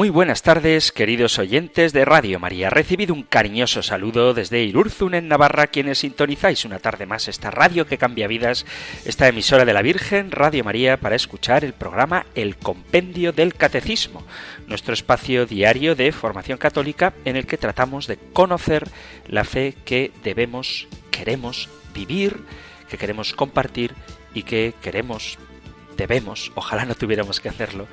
Muy buenas tardes, queridos oyentes de Radio María. Recibido un cariñoso saludo desde Irurzun, en Navarra, quienes sintonizáis una tarde más esta radio que cambia vidas, esta emisora de la Virgen, Radio María, para escuchar el programa El Compendio del Catecismo, nuestro espacio diario de formación católica en el que tratamos de conocer la fe que debemos, queremos vivir, que queremos compartir y que queremos, debemos, ojalá no tuviéramos que hacerlo,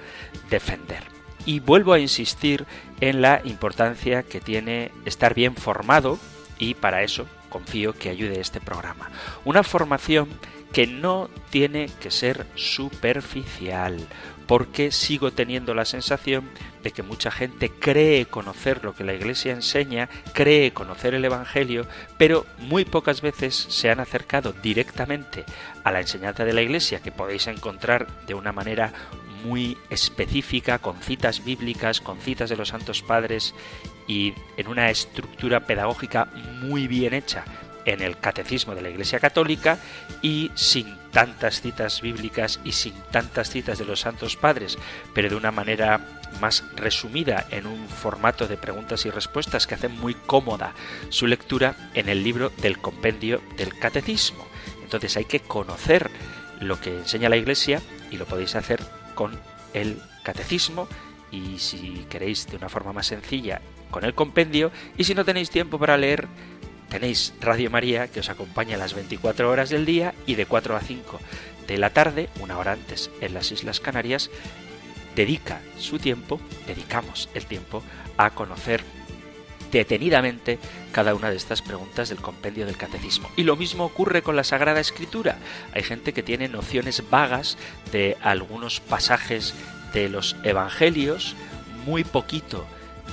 defender y vuelvo a insistir en la importancia que tiene estar bien formado y para eso confío que ayude este programa. Una formación que no tiene que ser superficial, porque sigo teniendo la sensación de que mucha gente cree conocer lo que la Iglesia enseña, cree conocer el Evangelio, pero muy pocas veces se han acercado directamente a la enseñanza de la Iglesia, que podéis encontrar de una manera muy específica, con citas bíblicas, con citas de los santos padres y en una estructura pedagógica muy bien hecha en el catecismo de la Iglesia Católica y sin tantas citas bíblicas y sin tantas citas de los santos padres, pero de una manera más resumida en un formato de preguntas y respuestas que hace muy cómoda su lectura en el libro del compendio del catecismo. Entonces hay que conocer lo que enseña la Iglesia y lo podéis hacer con el catecismo y si queréis de una forma más sencilla con el compendio. Y si no tenéis tiempo para leer tenéis Radio María que os acompaña las 24 horas del día y de 4 a 5 de la tarde, una hora antes en las Islas Canarias, dedica su tiempo, dedicamos el tiempo a conocer detenidamente cada una de estas preguntas del compendio del catecismo. Y lo mismo ocurre con la Sagrada Escritura. Hay gente que tiene nociones vagas de algunos pasajes de los Evangelios, muy poquito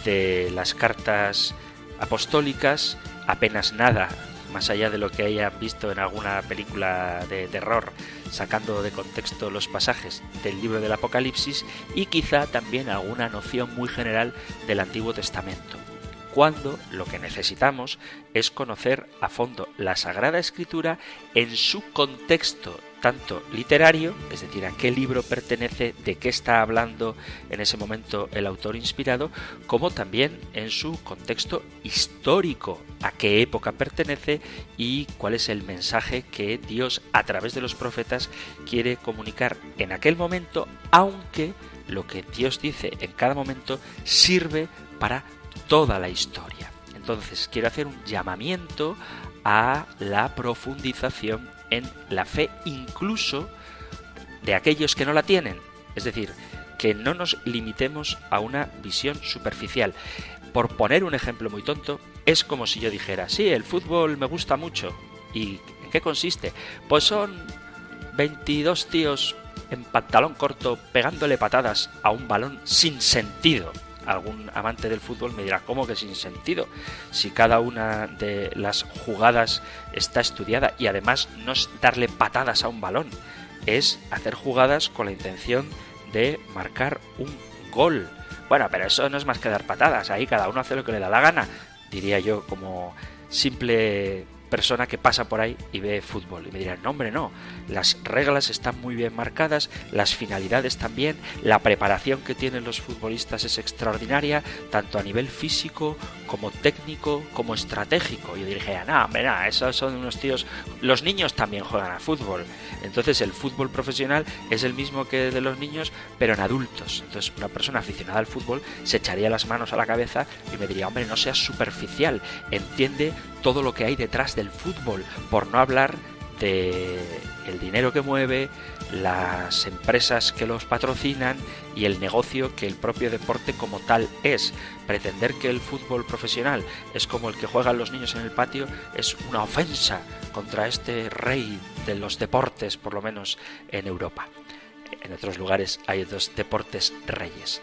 de las cartas apostólicas, apenas nada más allá de lo que hayan visto en alguna película de terror, sacando de contexto los pasajes del libro del Apocalipsis y quizá también alguna noción muy general del Antiguo Testamento cuando lo que necesitamos es conocer a fondo la Sagrada Escritura en su contexto tanto literario, es decir, a qué libro pertenece, de qué está hablando en ese momento el autor inspirado, como también en su contexto histórico, a qué época pertenece y cuál es el mensaje que Dios a través de los profetas quiere comunicar en aquel momento, aunque lo que Dios dice en cada momento sirve para toda la historia. Entonces quiero hacer un llamamiento a la profundización en la fe incluso de aquellos que no la tienen. Es decir, que no nos limitemos a una visión superficial. Por poner un ejemplo muy tonto, es como si yo dijera, sí, el fútbol me gusta mucho. ¿Y en qué consiste? Pues son 22 tíos en pantalón corto pegándole patadas a un balón sin sentido algún amante del fútbol me dirá, ¿cómo que sin sentido? Si cada una de las jugadas está estudiada y además no es darle patadas a un balón, es hacer jugadas con la intención de marcar un gol. Bueno, pero eso no es más que dar patadas, ahí cada uno hace lo que le da la gana, diría yo como simple persona que pasa por ahí y ve fútbol. Y me dirán, no hombre, no, las reglas están muy bien marcadas, las finalidades también, la preparación que tienen los futbolistas es extraordinaria, tanto a nivel físico como técnico como estratégico. Yo dije, no, hombre, no, esos son unos tíos, los niños también juegan a fútbol. Entonces el fútbol profesional es el mismo que de los niños, pero en adultos. Entonces una persona aficionada al fútbol se echaría las manos a la cabeza y me diría, hombre, no seas superficial, entiende todo lo que hay detrás del fútbol, por no hablar de el dinero que mueve, las empresas que los patrocinan y el negocio que el propio deporte como tal es. Pretender que el fútbol profesional es como el que juegan los niños en el patio es una ofensa contra este rey de los deportes, por lo menos en Europa. En otros lugares hay dos deportes reyes.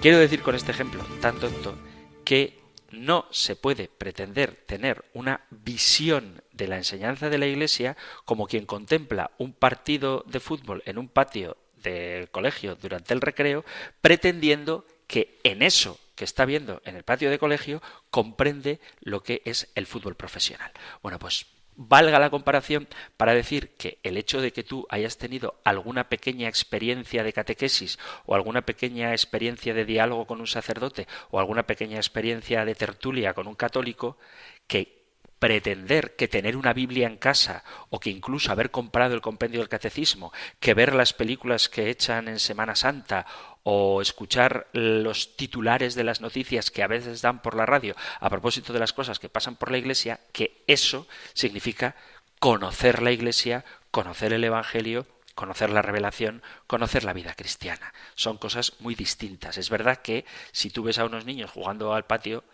Quiero decir con este ejemplo tan tonto que no se puede pretender tener una visión de la enseñanza de la Iglesia como quien contempla un partido de fútbol en un patio del colegio durante el recreo, pretendiendo que en eso que está viendo en el patio de colegio comprende lo que es el fútbol profesional. Bueno, pues valga la comparación para decir que el hecho de que tú hayas tenido alguna pequeña experiencia de catequesis o alguna pequeña experiencia de diálogo con un sacerdote o alguna pequeña experiencia de tertulia con un católico, que pretender que tener una Biblia en casa o que incluso haber comprado el compendio del catecismo, que ver las películas que echan en Semana Santa o escuchar los titulares de las noticias que a veces dan por la radio a propósito de las cosas que pasan por la Iglesia, que eso significa conocer la Iglesia, conocer el Evangelio, conocer la revelación, conocer la vida cristiana. Son cosas muy distintas. Es verdad que si tú ves a unos niños jugando al patio,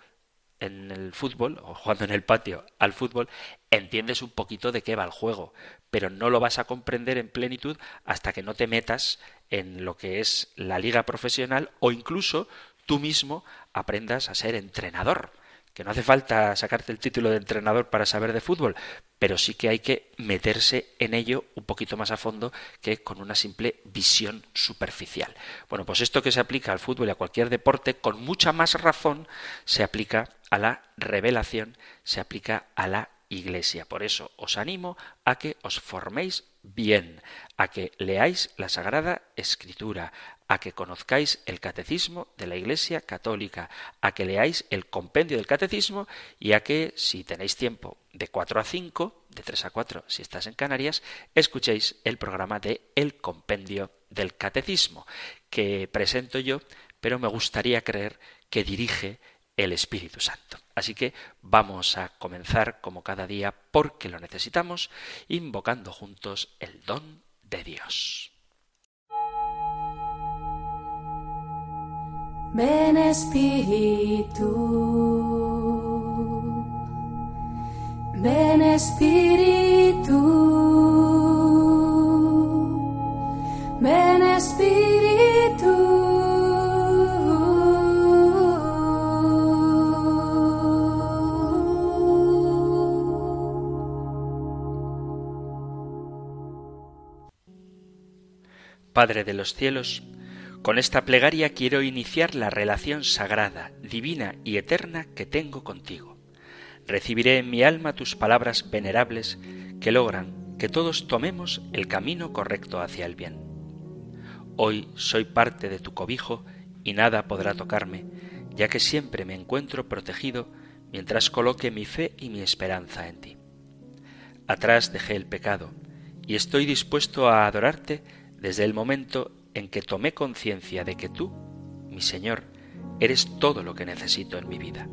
en el fútbol o jugando en el patio al fútbol, entiendes un poquito de qué va el juego, pero no lo vas a comprender en plenitud hasta que no te metas en lo que es la liga profesional o incluso tú mismo aprendas a ser entrenador que no hace falta sacarte el título de entrenador para saber de fútbol, pero sí que hay que meterse en ello un poquito más a fondo que con una simple visión superficial. Bueno, pues esto que se aplica al fútbol y a cualquier deporte, con mucha más razón se aplica a la revelación, se aplica a la iglesia. Por eso os animo a que os forméis bien, a que leáis la Sagrada Escritura, a que conozcáis el catecismo de la Iglesia Católica, a que leáis el compendio del catecismo y a que, si tenéis tiempo de 4 a 5, de 3 a 4 si estás en Canarias, escuchéis el programa de El compendio del catecismo, que presento yo, pero me gustaría creer que dirige el Espíritu Santo. Así que vamos a comenzar como cada día porque lo necesitamos, invocando juntos el don de Dios. Ven Espíritu, ven Espíritu, ven Espíritu. Padre de los cielos, con esta plegaria quiero iniciar la relación sagrada, divina y eterna que tengo contigo. Recibiré en mi alma tus palabras venerables que logran que todos tomemos el camino correcto hacia el bien. Hoy soy parte de tu cobijo y nada podrá tocarme, ya que siempre me encuentro protegido mientras coloque mi fe y mi esperanza en ti. Atrás dejé el pecado y estoy dispuesto a adorarte desde el momento en que tomé conciencia de que tú, mi Señor, eres todo lo que necesito en mi vida.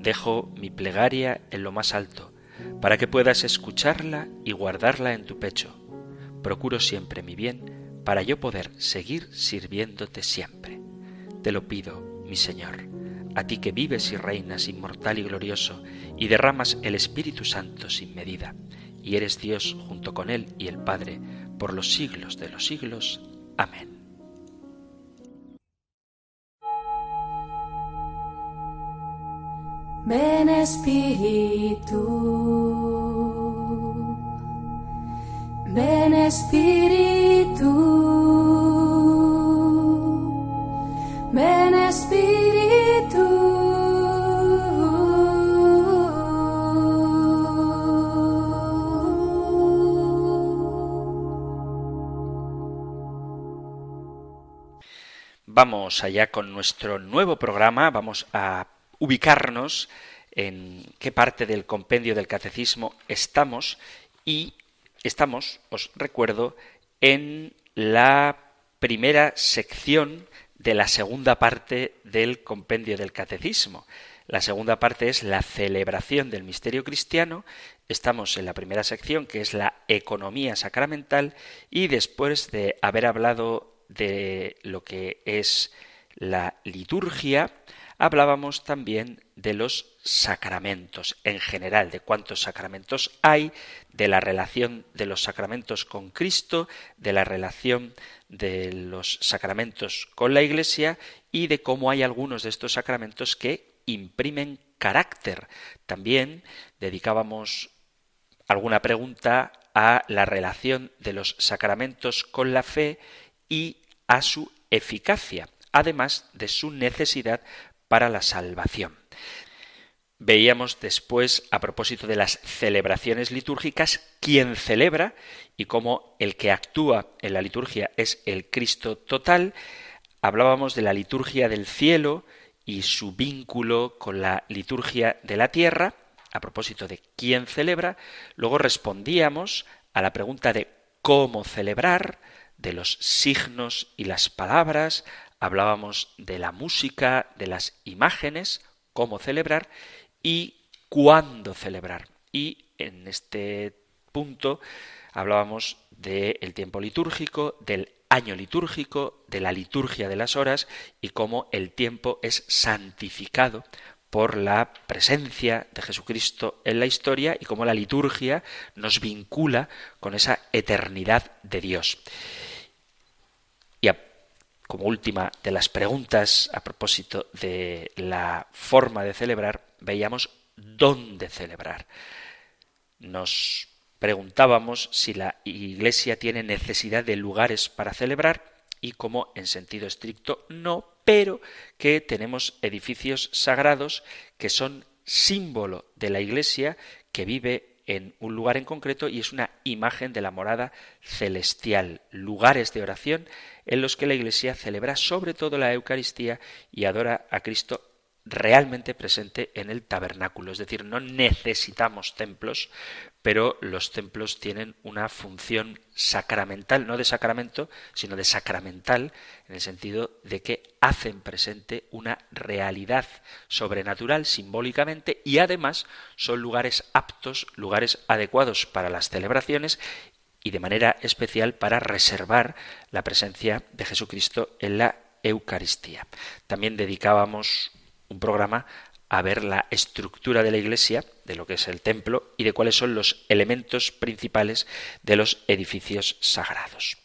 Dejo mi plegaria en lo más alto, para que puedas escucharla y guardarla en tu pecho. Procuro siempre mi bien, para yo poder seguir sirviéndote siempre. Te lo pido, mi Señor, a ti que vives y reinas inmortal y glorioso, y derramas el Espíritu Santo sin medida, y eres Dios junto con Él y el Padre, por los siglos de los siglos. Amén. Ven Espíritu, ven Espíritu, ven Espíritu. Vamos allá con nuestro nuevo programa, vamos a ubicarnos en qué parte del compendio del catecismo estamos y estamos, os recuerdo, en la primera sección de la segunda parte del compendio del catecismo. La segunda parte es la celebración del misterio cristiano. Estamos en la primera sección, que es la economía sacramental, y después de haber hablado de lo que es la liturgia, hablábamos también de los sacramentos en general, de cuántos sacramentos hay, de la relación de los sacramentos con Cristo, de la relación de los sacramentos con la Iglesia y de cómo hay algunos de estos sacramentos que imprimen carácter. También dedicábamos alguna pregunta a la relación de los sacramentos con la fe y a su eficacia, además de su necesidad para la salvación. Veíamos después, a propósito de las celebraciones litúrgicas, quién celebra y cómo el que actúa en la liturgia es el Cristo total. Hablábamos de la liturgia del cielo y su vínculo con la liturgia de la tierra, a propósito de quién celebra. Luego respondíamos a la pregunta de cómo celebrar, de los signos y las palabras, hablábamos de la música, de las imágenes, cómo celebrar, y cuándo celebrar. Y en este punto hablábamos del tiempo litúrgico, del año litúrgico, de la liturgia de las horas y cómo el tiempo es santificado por la presencia de Jesucristo en la historia y cómo la liturgia nos vincula con esa eternidad de Dios. Como última de las preguntas a propósito de la forma de celebrar, veíamos dónde celebrar. Nos preguntábamos si la Iglesia tiene necesidad de lugares para celebrar y como en sentido estricto no, pero que tenemos edificios sagrados que son símbolo de la Iglesia que vive en un lugar en concreto y es una imagen de la morada celestial, lugares de oración en los que la Iglesia celebra sobre todo la Eucaristía y adora a Cristo realmente presente en el tabernáculo. Es decir, no necesitamos templos, pero los templos tienen una función sacramental, no de sacramento, sino de sacramental, en el sentido de que hacen presente una realidad sobrenatural simbólicamente y además son lugares aptos, lugares adecuados para las celebraciones y de manera especial para reservar la presencia de Jesucristo en la Eucaristía. También dedicábamos un programa a ver la estructura de la iglesia, de lo que es el templo y de cuáles son los elementos principales de los edificios sagrados.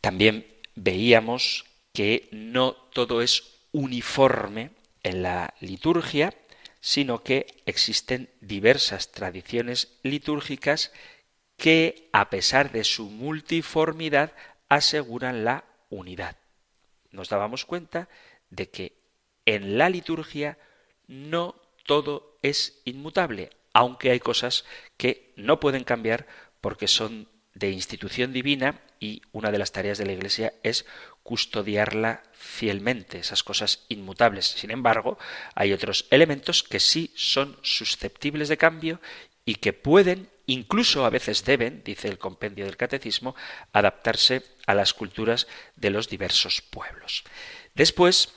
También veíamos que no todo es uniforme en la liturgia, sino que existen diversas tradiciones litúrgicas que, a pesar de su multiformidad, aseguran la unidad. Nos dábamos cuenta de que en la liturgia no todo es inmutable, aunque hay cosas que no pueden cambiar porque son de institución divina y una de las tareas de la Iglesia es custodiarla fielmente, esas cosas inmutables. Sin embargo, hay otros elementos que sí son susceptibles de cambio y que pueden, incluso a veces deben, dice el compendio del Catecismo, adaptarse a las culturas de los diversos pueblos. Después,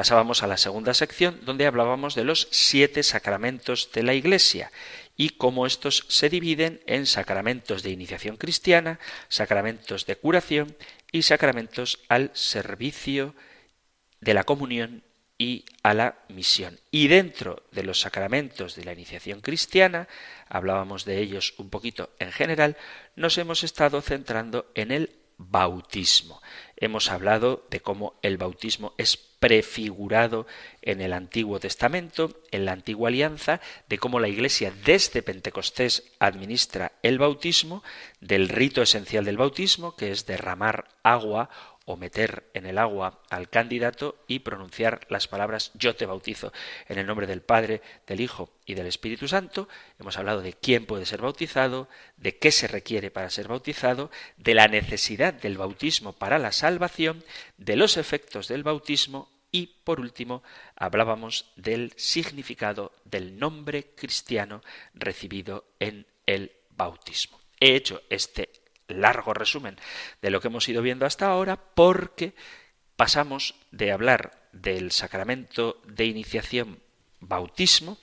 pasábamos a la segunda sección donde hablábamos de los siete sacramentos de la Iglesia y cómo estos se dividen en sacramentos de iniciación cristiana, sacramentos de curación y sacramentos al servicio de la comunión y a la misión. Y dentro de los sacramentos de la iniciación cristiana, hablábamos de ellos un poquito en general, nos hemos estado centrando en el bautismo. Hemos hablado de cómo el bautismo es prefigurado en el Antiguo Testamento, en la Antigua Alianza, de cómo la Iglesia desde Pentecostés administra el bautismo, del rito esencial del bautismo, que es derramar agua o meter en el agua al candidato y pronunciar las palabras yo te bautizo en el nombre del Padre, del Hijo y del Espíritu Santo. Hemos hablado de quién puede ser bautizado, de qué se requiere para ser bautizado, de la necesidad del bautismo para la salvación, de los efectos del bautismo y, por último, hablábamos del significado del nombre cristiano recibido en el bautismo. He hecho este largo resumen de lo que hemos ido viendo hasta ahora porque pasamos de hablar del sacramento de iniciación bautismo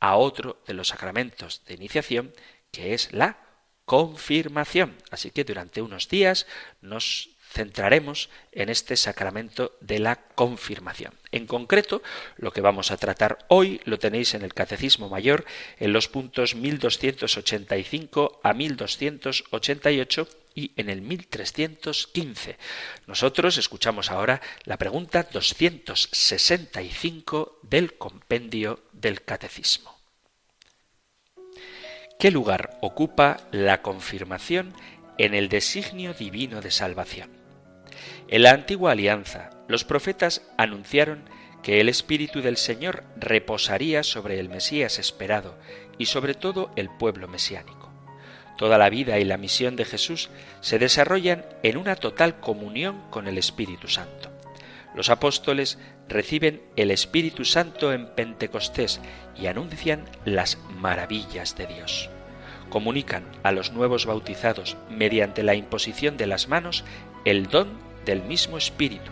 a otro de los sacramentos de iniciación que es la confirmación. Así que durante unos días nos centraremos en este sacramento de la confirmación. En concreto, lo que vamos a tratar hoy lo tenéis en el Catecismo Mayor en los puntos 1285 a 1288 y en el 1315. Nosotros escuchamos ahora la pregunta 265 del compendio del Catecismo. ¿Qué lugar ocupa la confirmación en el designio divino de salvación? En la antigua alianza, los profetas anunciaron que el Espíritu del Señor reposaría sobre el Mesías esperado y sobre todo el pueblo mesiánico. Toda la vida y la misión de Jesús se desarrollan en una total comunión con el Espíritu Santo. Los apóstoles reciben el Espíritu Santo en Pentecostés y anuncian las maravillas de Dios. Comunican a los nuevos bautizados mediante la imposición de las manos el don del mismo Espíritu.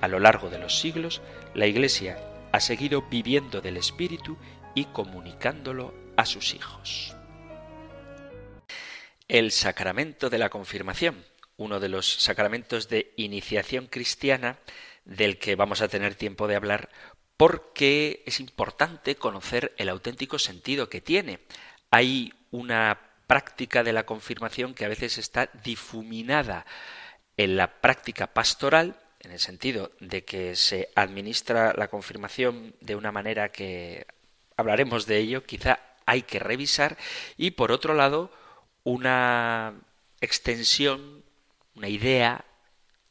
A lo largo de los siglos, la Iglesia ha seguido viviendo del Espíritu y comunicándolo a sus hijos. El sacramento de la confirmación, uno de los sacramentos de iniciación cristiana del que vamos a tener tiempo de hablar porque es importante conocer el auténtico sentido que tiene. Hay una práctica de la confirmación que a veces está difuminada en la práctica pastoral, en el sentido de que se administra la confirmación de una manera que hablaremos de ello, quizá hay que revisar, y por otro lado, una extensión, una idea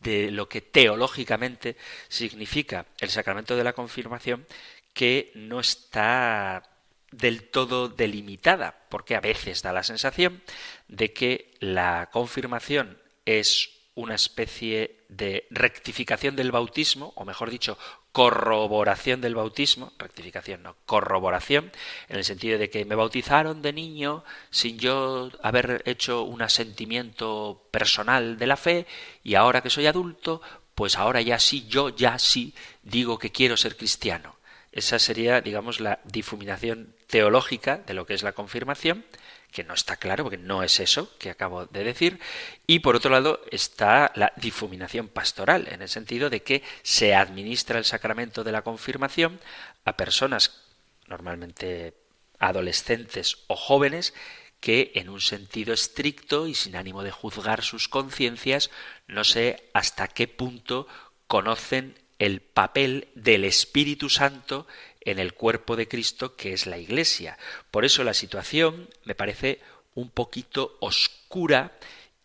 de lo que teológicamente significa el sacramento de la confirmación que no está del todo delimitada, porque a veces da la sensación de que la confirmación es una especie de rectificación del bautismo, o mejor dicho, corroboración del bautismo, rectificación no, corroboración, en el sentido de que me bautizaron de niño sin yo haber hecho un asentimiento personal de la fe y ahora que soy adulto, pues ahora ya sí, yo ya sí digo que quiero ser cristiano. Esa sería, digamos, la difuminación teológica de lo que es la confirmación, que no está claro, porque no es eso que acabo de decir, y por otro lado está la difuminación pastoral, en el sentido de que se administra el sacramento de la confirmación a personas normalmente adolescentes o jóvenes que en un sentido estricto y sin ánimo de juzgar sus conciencias, no sé hasta qué punto conocen el papel del Espíritu Santo en el cuerpo de Cristo que es la Iglesia. Por eso la situación me parece un poquito oscura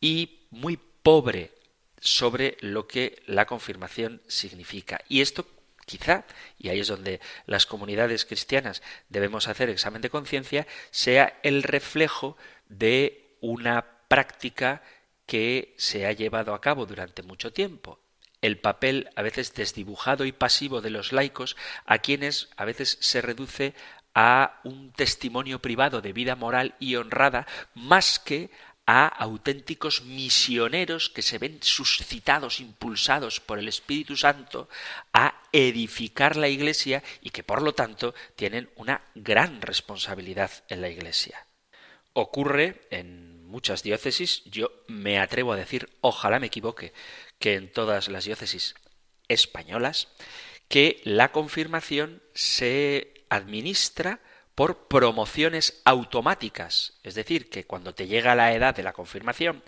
y muy pobre sobre lo que la confirmación significa. Y esto quizá, y ahí es donde las comunidades cristianas debemos hacer examen de conciencia, sea el reflejo de una práctica que se ha llevado a cabo durante mucho tiempo el papel a veces desdibujado y pasivo de los laicos, a quienes a veces se reduce a un testimonio privado de vida moral y honrada, más que a auténticos misioneros que se ven suscitados, impulsados por el Espíritu Santo a edificar la Iglesia y que por lo tanto tienen una gran responsabilidad en la Iglesia. Ocurre en muchas diócesis, yo me atrevo a decir, ojalá me equivoque, que en todas las diócesis españolas, que la confirmación se administra por promociones automáticas, es decir, que cuando te llega la edad de la confirmación,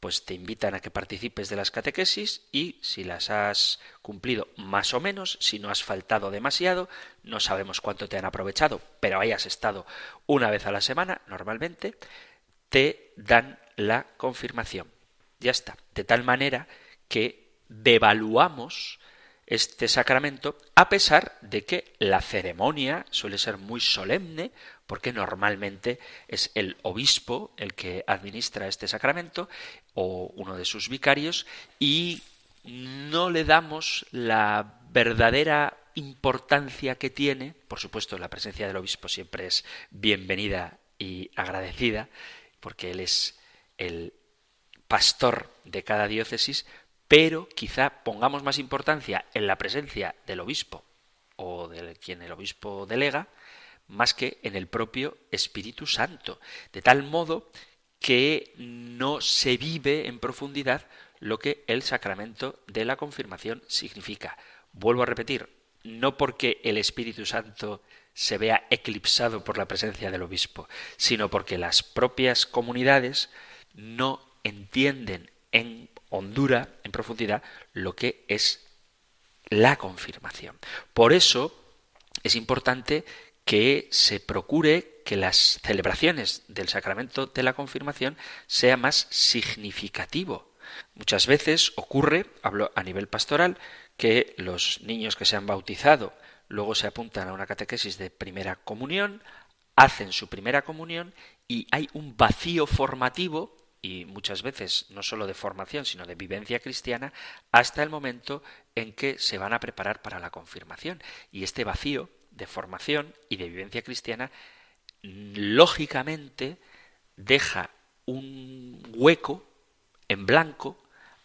pues te invitan a que participes de las catequesis y si las has cumplido más o menos, si no has faltado demasiado, no sabemos cuánto te han aprovechado, pero hayas estado una vez a la semana normalmente, te dan la confirmación. Ya está. De tal manera que devaluamos este sacramento a pesar de que la ceremonia suele ser muy solemne porque normalmente es el obispo el que administra este sacramento o uno de sus vicarios y no le damos la verdadera importancia que tiene, por supuesto la presencia del obispo siempre es bienvenida y agradecida porque él es el pastor de cada diócesis, pero quizá pongamos más importancia en la presencia del obispo o de quien el obispo delega, más que en el propio Espíritu Santo, de tal modo que no se vive en profundidad lo que el sacramento de la confirmación significa. Vuelvo a repetir, no porque el Espíritu Santo se vea eclipsado por la presencia del obispo, sino porque las propias comunidades no entienden en hondura, en profundidad, lo que es la confirmación. Por eso es importante que se procure que las celebraciones del sacramento de la confirmación sea más significativo. Muchas veces ocurre, hablo a nivel pastoral, que los niños que se han bautizado luego se apuntan a una catequesis de primera comunión, hacen su primera comunión y hay un vacío formativo y muchas veces no solo de formación, sino de vivencia cristiana, hasta el momento en que se van a preparar para la confirmación. Y este vacío de formación y de vivencia cristiana, lógicamente, deja un hueco en blanco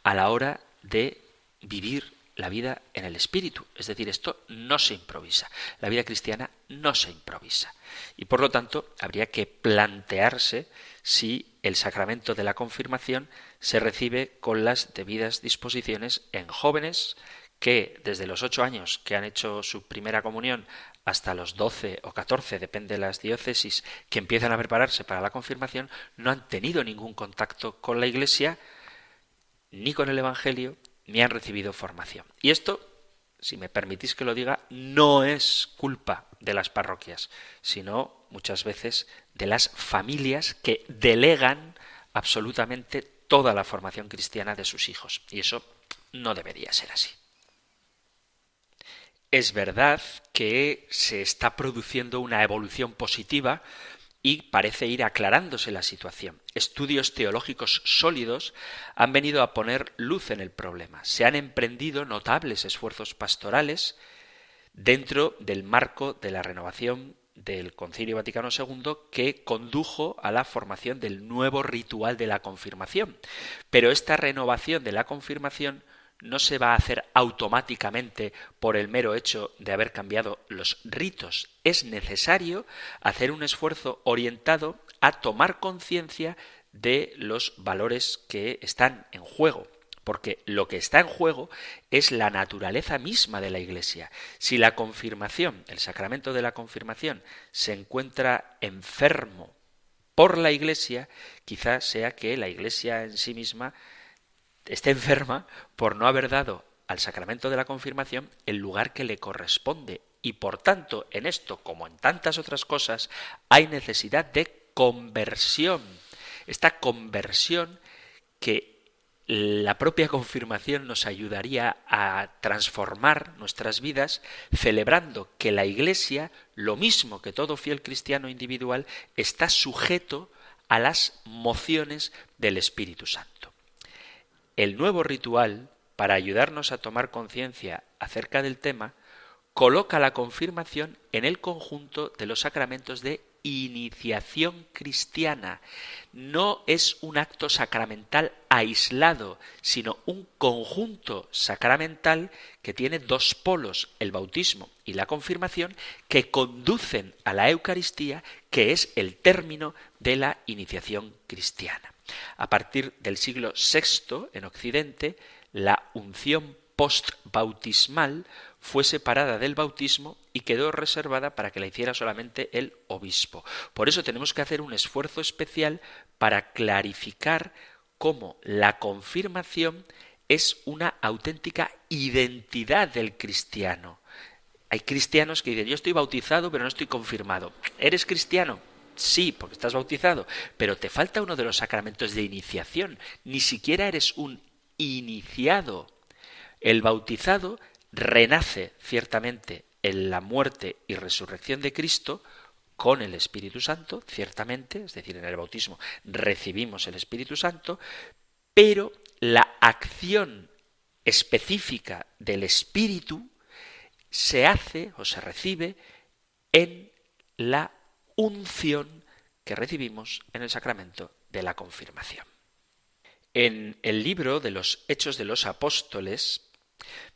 a la hora de vivir la vida en el espíritu. Es decir, esto no se improvisa. La vida cristiana no se improvisa. Y por lo tanto, habría que plantearse si el sacramento de la confirmación se recibe con las debidas disposiciones en jóvenes que desde los ocho años que han hecho su primera comunión hasta los doce o catorce, depende de las diócesis, que empiezan a prepararse para la confirmación, no han tenido ningún contacto con la Iglesia, ni con el Evangelio, ni han recibido formación. Y esto, si me permitís que lo diga, no es culpa de las parroquias, sino muchas veces de las familias que delegan absolutamente toda la formación cristiana de sus hijos. Y eso no debería ser así. Es verdad que se está produciendo una evolución positiva y parece ir aclarándose la situación. Estudios teológicos sólidos han venido a poner luz en el problema. Se han emprendido notables esfuerzos pastorales dentro del marco de la renovación del Concilio Vaticano II que condujo a la formación del nuevo ritual de la confirmación. Pero esta renovación de la confirmación no se va a hacer automáticamente por el mero hecho de haber cambiado los ritos. Es necesario hacer un esfuerzo orientado a tomar conciencia de los valores que están en juego porque lo que está en juego es la naturaleza misma de la Iglesia. Si la confirmación, el sacramento de la confirmación, se encuentra enfermo por la Iglesia, quizás sea que la Iglesia en sí misma esté enferma por no haber dado al sacramento de la confirmación el lugar que le corresponde. Y por tanto, en esto, como en tantas otras cosas, hay necesidad de conversión. Esta conversión que la propia confirmación nos ayudaría a transformar nuestras vidas celebrando que la Iglesia, lo mismo que todo fiel cristiano individual, está sujeto a las mociones del Espíritu Santo. El nuevo ritual, para ayudarnos a tomar conciencia acerca del tema, coloca la confirmación en el conjunto de los sacramentos de iniciación cristiana. No es un acto sacramental aislado, sino un conjunto sacramental que tiene dos polos, el bautismo y la confirmación, que conducen a la Eucaristía, que es el término de la iniciación cristiana. A partir del siglo VI, en Occidente, la unción postbautismal fue separada del bautismo y quedó reservada para que la hiciera solamente el obispo. Por eso tenemos que hacer un esfuerzo especial para clarificar cómo la confirmación es una auténtica identidad del cristiano. Hay cristianos que dicen, yo estoy bautizado pero no estoy confirmado. ¿Eres cristiano? Sí, porque estás bautizado, pero te falta uno de los sacramentos de iniciación. Ni siquiera eres un iniciado. El bautizado renace ciertamente en la muerte y resurrección de Cristo con el Espíritu Santo, ciertamente, es decir, en el bautismo recibimos el Espíritu Santo, pero la acción específica del Espíritu se hace o se recibe en la unción que recibimos en el sacramento de la confirmación. En el libro de los Hechos de los Apóstoles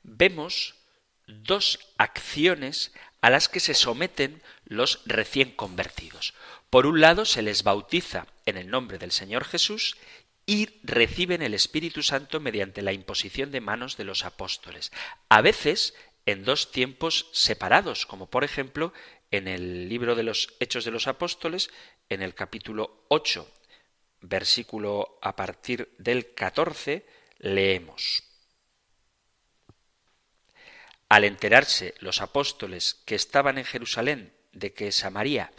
vemos dos acciones a las que se someten los recién convertidos. Por un lado, se les bautiza en el nombre del Señor Jesús y reciben el Espíritu Santo mediante la imposición de manos de los apóstoles. A veces en dos tiempos separados, como por ejemplo en el libro de los Hechos de los Apóstoles, en el capítulo 8, versículo a partir del 14, leemos. Al enterarse los apóstoles que estaban en Jerusalén de que Samaría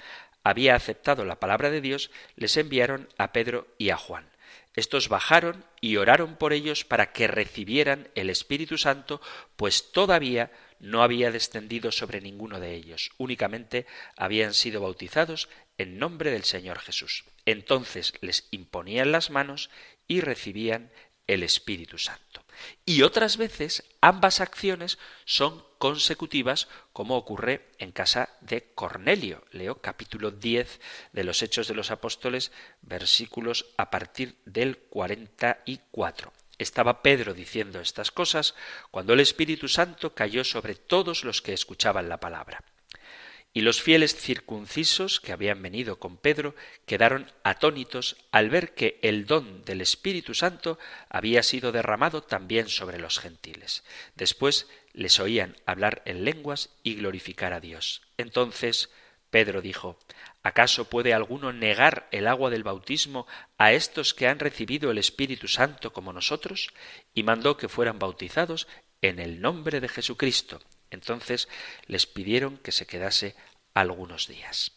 había aceptado la palabra de Dios, les enviaron a Pedro y a Juan. Estos bajaron y oraron por ellos para que recibieran el Espíritu Santo, pues todavía no había descendido sobre ninguno de ellos, únicamente habían sido bautizados en nombre del Señor Jesús. Entonces les imponían las manos y recibían el Espíritu Santo. Y otras veces ambas acciones son consecutivas, como ocurre en casa de Cornelio. Leo capítulo 10 de los Hechos de los Apóstoles, versículos a partir del 44. Estaba Pedro diciendo estas cosas cuando el Espíritu Santo cayó sobre todos los que escuchaban la palabra. Y los fieles circuncisos que habían venido con Pedro quedaron atónitos al ver que el don del Espíritu Santo había sido derramado también sobre los gentiles. Después les oían hablar en lenguas y glorificar a Dios. Entonces Pedro dijo ¿Acaso puede alguno negar el agua del bautismo a estos que han recibido el Espíritu Santo como nosotros? Y mandó que fueran bautizados en el nombre de Jesucristo. Entonces les pidieron que se quedase algunos días.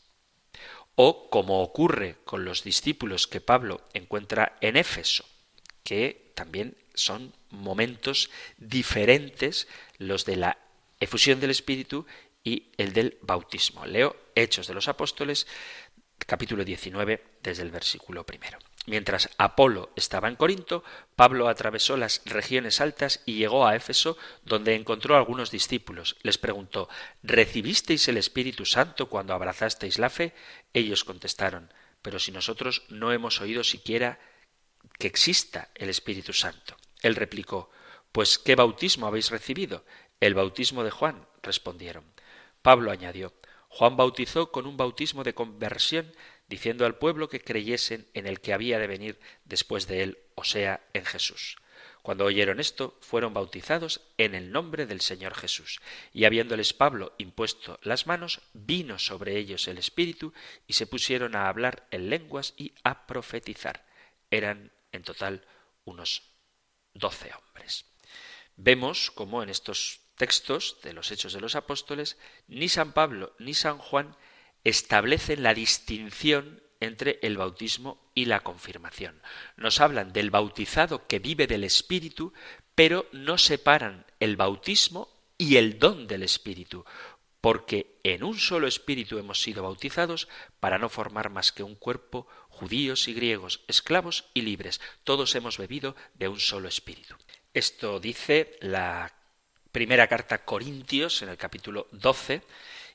O como ocurre con los discípulos que Pablo encuentra en Éfeso, que también son momentos diferentes los de la efusión del Espíritu y el del bautismo. Leo Hechos de los Apóstoles, capítulo 19, desde el versículo primero. Mientras Apolo estaba en Corinto, Pablo atravesó las regiones altas y llegó a Éfeso, donde encontró a algunos discípulos. Les preguntó ¿Recibisteis el Espíritu Santo cuando abrazasteis la fe? Ellos contestaron Pero si nosotros no hemos oído siquiera que exista el Espíritu Santo. Él replicó Pues ¿qué bautismo habéis recibido? El bautismo de Juan, respondieron. Pablo añadió Juan bautizó con un bautismo de conversión diciendo al pueblo que creyesen en el que había de venir después de él, o sea, en Jesús. Cuando oyeron esto, fueron bautizados en el nombre del Señor Jesús. Y habiéndoles Pablo impuesto las manos, vino sobre ellos el Espíritu, y se pusieron a hablar en lenguas y a profetizar. Eran en total unos doce hombres. Vemos cómo en estos textos de los Hechos de los Apóstoles, ni San Pablo ni San Juan establecen la distinción entre el bautismo y la confirmación. Nos hablan del bautizado que vive del Espíritu, pero no separan el bautismo y el don del Espíritu, porque en un solo Espíritu hemos sido bautizados para no formar más que un cuerpo, judíos y griegos, esclavos y libres. Todos hemos bebido de un solo Espíritu. Esto dice la primera carta Corintios en el capítulo 12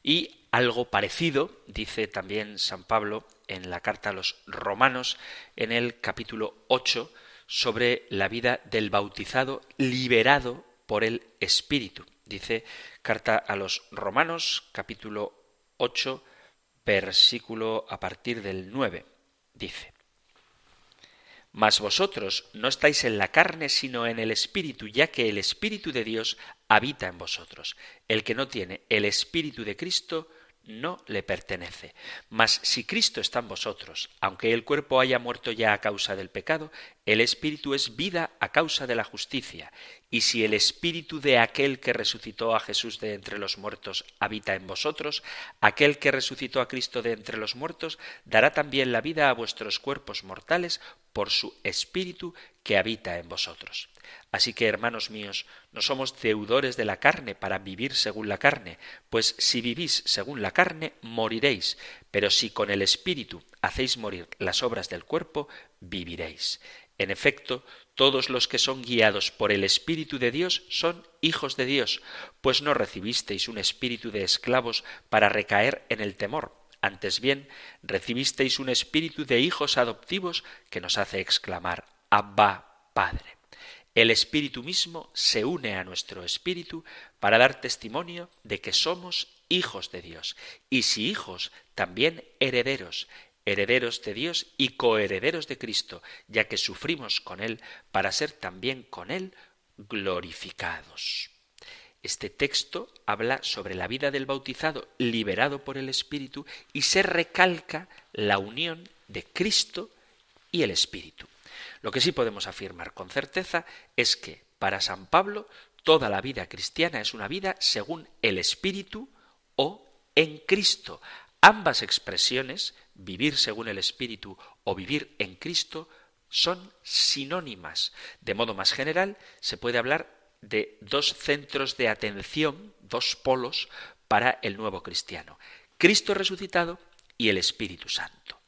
y algo parecido dice también San Pablo en la carta a los romanos en el capítulo 8 sobre la vida del bautizado liberado por el Espíritu. Dice carta a los romanos capítulo 8 versículo a partir del 9. Dice mas vosotros no estáis en la carne, sino en el Espíritu, ya que el Espíritu de Dios habita en vosotros. El que no tiene el Espíritu de Cristo no le pertenece. Mas si Cristo está en vosotros, aunque el cuerpo haya muerto ya a causa del pecado, el Espíritu es vida a causa de la justicia. Y si el Espíritu de aquel que resucitó a Jesús de entre los muertos habita en vosotros, aquel que resucitó a Cristo de entre los muertos dará también la vida a vuestros cuerpos mortales por su Espíritu que habita en vosotros. Así que, hermanos míos, no somos deudores de la carne para vivir según la carne, pues si vivís según la carne, moriréis, pero si con el Espíritu hacéis morir las obras del cuerpo, viviréis. En efecto, todos los que son guiados por el Espíritu de Dios son hijos de Dios, pues no recibisteis un espíritu de esclavos para recaer en el temor, antes bien recibisteis un espíritu de hijos adoptivos que nos hace exclamar Abba, Padre. El Espíritu mismo se une a nuestro espíritu para dar testimonio de que somos hijos de Dios, y si hijos, también herederos, herederos de Dios y coherederos de Cristo, ya que sufrimos con Él para ser también con Él glorificados. Este texto habla sobre la vida del bautizado liberado por el Espíritu y se recalca la unión de Cristo y el Espíritu. Lo que sí podemos afirmar con certeza es que para San Pablo toda la vida cristiana es una vida según el Espíritu o en Cristo. Ambas expresiones, vivir según el Espíritu o vivir en Cristo, son sinónimas. De modo más general, se puede hablar de dos centros de atención, dos polos para el nuevo cristiano. Cristo resucitado y el Espíritu Santo.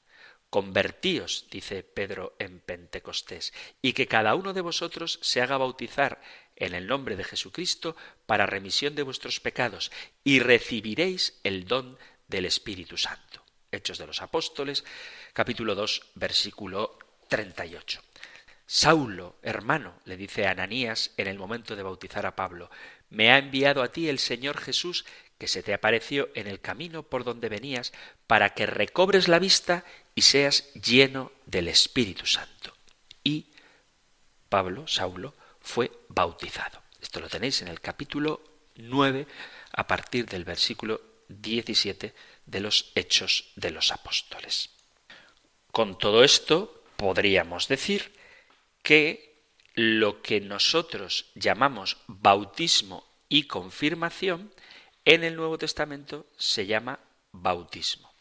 Convertíos, dice Pedro en Pentecostés, y que cada uno de vosotros se haga bautizar en el nombre de Jesucristo para remisión de vuestros pecados, y recibiréis el don del Espíritu Santo. Hechos de los Apóstoles, capítulo 2, versículo 38. Saulo, hermano, le dice Ananías en el momento de bautizar a Pablo, me ha enviado a ti el Señor Jesús, que se te apareció en el camino por donde venías, para que recobres la vista y seas lleno del Espíritu Santo. Y Pablo, Saulo, fue bautizado. Esto lo tenéis en el capítulo 9, a partir del versículo 17 de los Hechos de los Apóstoles. Con todo esto, podríamos decir que lo que nosotros llamamos bautismo y confirmación, en el Nuevo Testamento se llama bautismo.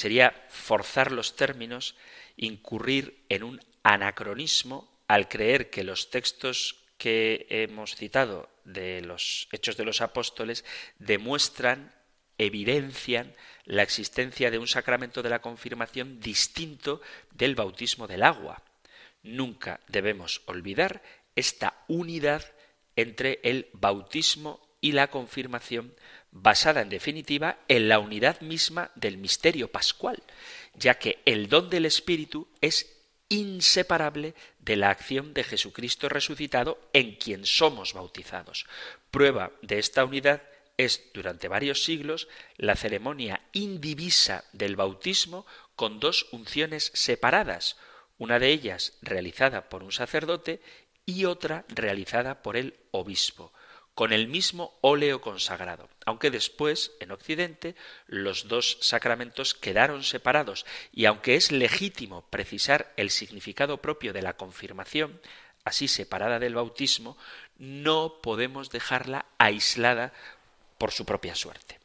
Sería forzar los términos, incurrir en un anacronismo al creer que los textos que hemos citado de los Hechos de los Apóstoles demuestran, evidencian la existencia de un sacramento de la confirmación distinto del bautismo del agua. Nunca debemos olvidar esta unidad entre el bautismo y la confirmación, basada en definitiva en la unidad misma del misterio pascual, ya que el don del Espíritu es inseparable de la acción de Jesucristo resucitado en quien somos bautizados. Prueba de esta unidad es durante varios siglos la ceremonia indivisa del bautismo con dos unciones separadas, una de ellas realizada por un sacerdote y otra realizada por el obispo, con el mismo óleo consagrado, aunque después, en Occidente, los dos sacramentos quedaron separados, y aunque es legítimo precisar el significado propio de la confirmación, así separada del bautismo, no podemos dejarla aislada por su propia suerte.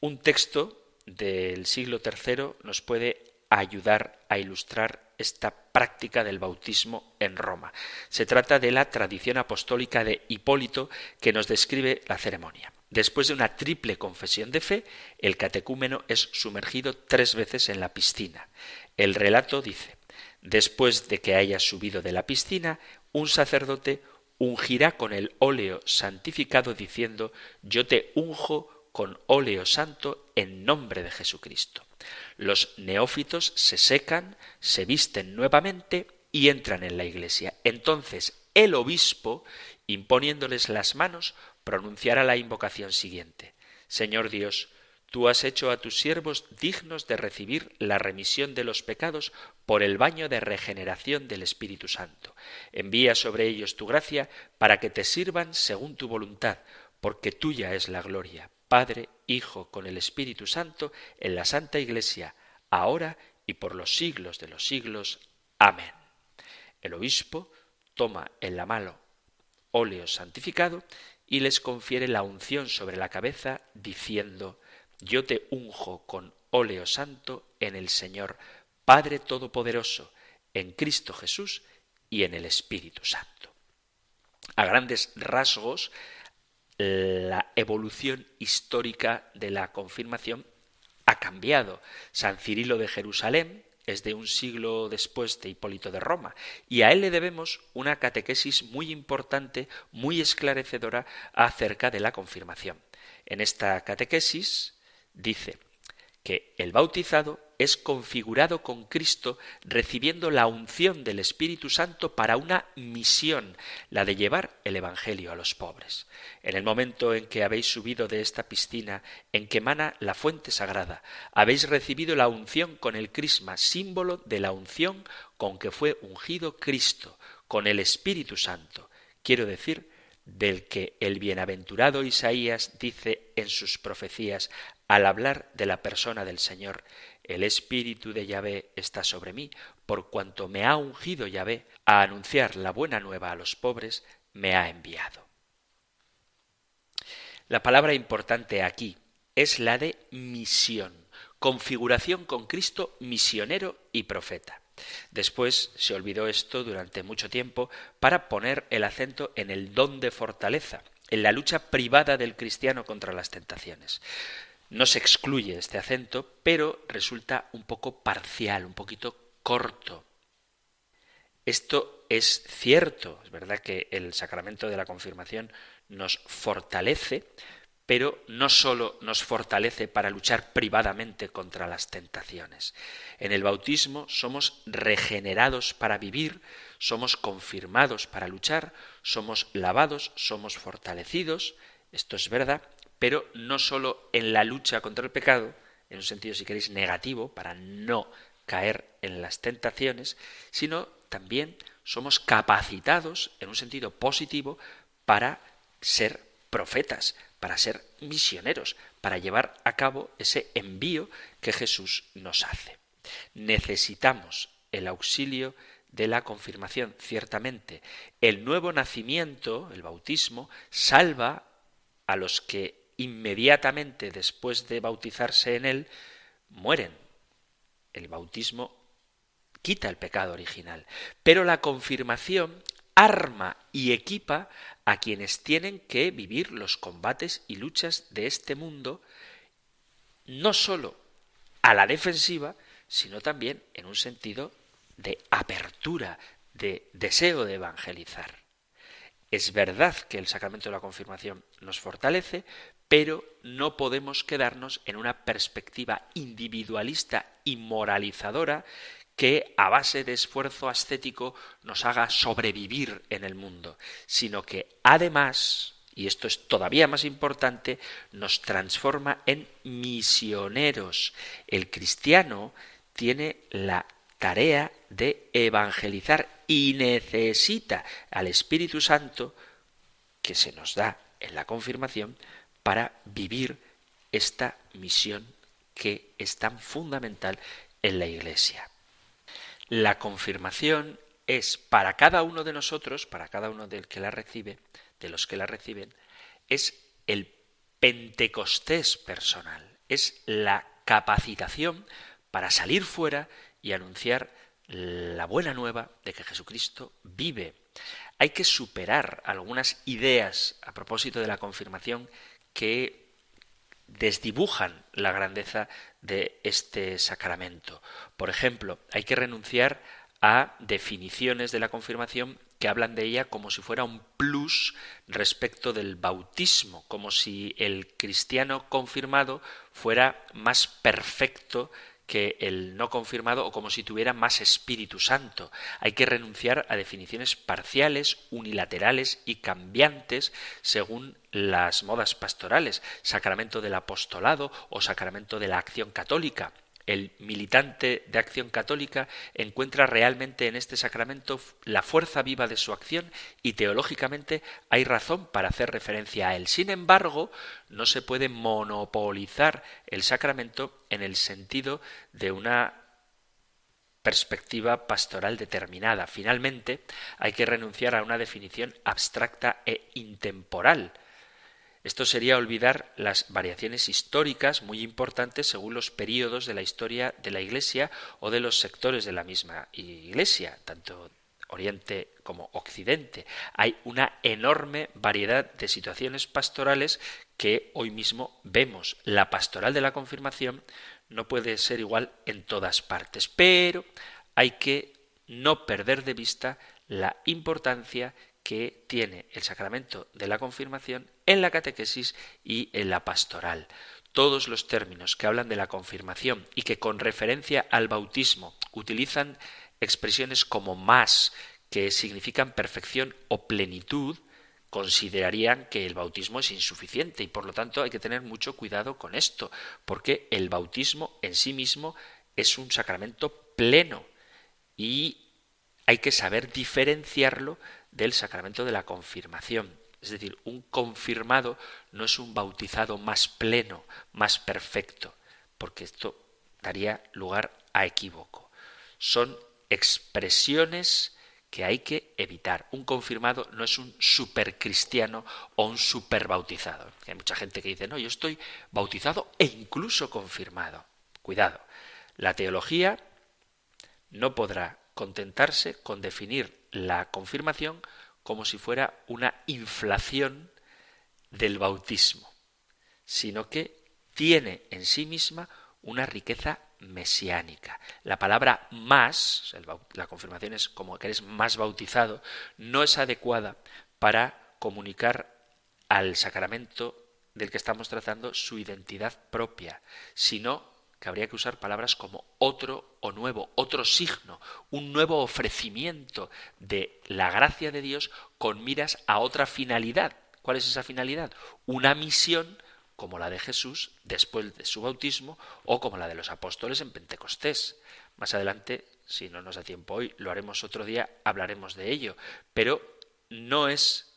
Un texto del siglo III nos puede ayudar a ilustrar esta práctica del bautismo en Roma. Se trata de la tradición apostólica de Hipólito que nos describe la ceremonia. Después de una triple confesión de fe, el catecúmeno es sumergido tres veces en la piscina. El relato dice Después de que haya subido de la piscina, un sacerdote ungirá con el óleo santificado diciendo Yo te unjo con óleo santo en nombre de Jesucristo. Los neófitos se secan, se visten nuevamente y entran en la iglesia. Entonces el obispo, imponiéndoles las manos, pronunciará la invocación siguiente. Señor Dios, tú has hecho a tus siervos dignos de recibir la remisión de los pecados por el baño de regeneración del Espíritu Santo. Envía sobre ellos tu gracia para que te sirvan según tu voluntad, porque tuya es la gloria, Padre, Hijo, con el Espíritu Santo, en la Santa Iglesia, ahora y por los siglos de los siglos. Amén. El obispo toma en la mano óleo santificado y les confiere la unción sobre la cabeza, diciendo, Yo te unjo con óleo santo en el Señor, Padre Todopoderoso, en Cristo Jesús y en el Espíritu Santo. A grandes rasgos, la evolución histórica de la confirmación ha cambiado. San Cirilo de Jerusalén es de un siglo después de Hipólito de Roma, y a él le debemos una catequesis muy importante, muy esclarecedora acerca de la confirmación. En esta catequesis dice que el bautizado es configurado con Cristo recibiendo la unción del Espíritu Santo para una misión, la de llevar el Evangelio a los pobres. En el momento en que habéis subido de esta piscina en que emana la fuente sagrada, habéis recibido la unción con el crisma, símbolo de la unción con que fue ungido Cristo, con el Espíritu Santo. Quiero decir, del que el bienaventurado Isaías dice en sus profecías al hablar de la persona del Señor, el Espíritu de Yahvé está sobre mí, por cuanto me ha ungido Yahvé a anunciar la buena nueva a los pobres, me ha enviado. La palabra importante aquí es la de misión, configuración con Cristo misionero y profeta. Después se olvidó esto durante mucho tiempo para poner el acento en el don de fortaleza, en la lucha privada del cristiano contra las tentaciones. No se excluye este acento, pero resulta un poco parcial, un poquito corto. Esto es cierto, es verdad que el sacramento de la confirmación nos fortalece, pero no sólo nos fortalece para luchar privadamente contra las tentaciones. En el bautismo somos regenerados para vivir, somos confirmados para luchar, somos lavados, somos fortalecidos, esto es verdad, pero no sólo en la lucha contra el pecado, en un sentido, si queréis, negativo, para no caer en las tentaciones, sino también somos capacitados, en un sentido positivo, para ser profetas, para ser misioneros, para llevar a cabo ese envío que Jesús nos hace. Necesitamos el auxilio de la confirmación, ciertamente. El nuevo nacimiento, el bautismo, salva a los que inmediatamente después de bautizarse en él, mueren. El bautismo quita el pecado original, pero la confirmación arma y equipa a quienes tienen que vivir los combates y luchas de este mundo, no sólo a la defensiva, sino también en un sentido de apertura, de deseo de evangelizar. Es verdad que el sacramento de la confirmación nos fortalece, pero no podemos quedarnos en una perspectiva individualista y moralizadora que a base de esfuerzo ascético nos haga sobrevivir en el mundo, sino que además, y esto es todavía más importante, nos transforma en misioneros. El cristiano tiene la tarea de evangelizar y necesita al Espíritu Santo que se nos da en la confirmación para vivir esta misión que es tan fundamental en la Iglesia. La confirmación es para cada uno de nosotros, para cada uno del que la recibe, de los que la reciben, es el Pentecostés personal, es la capacitación para salir fuera y anunciar la buena nueva de que Jesucristo vive. Hay que superar algunas ideas a propósito de la confirmación que desdibujan la grandeza de este sacramento. Por ejemplo, hay que renunciar a definiciones de la confirmación que hablan de ella como si fuera un plus respecto del bautismo, como si el cristiano confirmado fuera más perfecto que el no confirmado o como si tuviera más Espíritu Santo. Hay que renunciar a definiciones parciales, unilaterales y cambiantes según las modas pastorales, sacramento del apostolado o sacramento de la acción católica. El militante de acción católica encuentra realmente en este sacramento la fuerza viva de su acción y teológicamente hay razón para hacer referencia a él. Sin embargo, no se puede monopolizar el sacramento en el sentido de una perspectiva pastoral determinada. Finalmente, hay que renunciar a una definición abstracta e intemporal esto sería olvidar las variaciones históricas muy importantes según los períodos de la historia de la Iglesia o de los sectores de la misma Iglesia, tanto Oriente como Occidente. Hay una enorme variedad de situaciones pastorales que hoy mismo vemos. La pastoral de la confirmación no puede ser igual en todas partes, pero hay que no perder de vista la importancia que tiene el sacramento de la confirmación en la catequesis y en la pastoral. todos los términos que hablan de la confirmación y que con referencia al bautismo utilizan expresiones como más, que significan perfección o plenitud, considerarían que el bautismo es insuficiente y por lo tanto hay que tener mucho cuidado con esto, porque el bautismo en sí mismo es un sacramento pleno y hay que saber diferenciarlo del sacramento de la confirmación. Es decir, un confirmado no es un bautizado más pleno, más perfecto, porque esto daría lugar a equívoco. Son expresiones que hay que evitar. Un confirmado no es un supercristiano o un superbautizado. Hay mucha gente que dice, no, yo estoy bautizado e incluso confirmado. Cuidado, la teología no podrá contentarse con definir la confirmación como si fuera una inflación del bautismo, sino que tiene en sí misma una riqueza mesiánica. La palabra más, la confirmación es como que eres más bautizado, no es adecuada para comunicar al sacramento del que estamos tratando su identidad propia, sino que habría que usar palabras como otro o nuevo, otro signo, un nuevo ofrecimiento de la gracia de Dios con miras a otra finalidad. ¿Cuál es esa finalidad? Una misión como la de Jesús después de su bautismo o como la de los apóstoles en Pentecostés. Más adelante, si no nos da tiempo hoy, lo haremos otro día, hablaremos de ello. Pero no es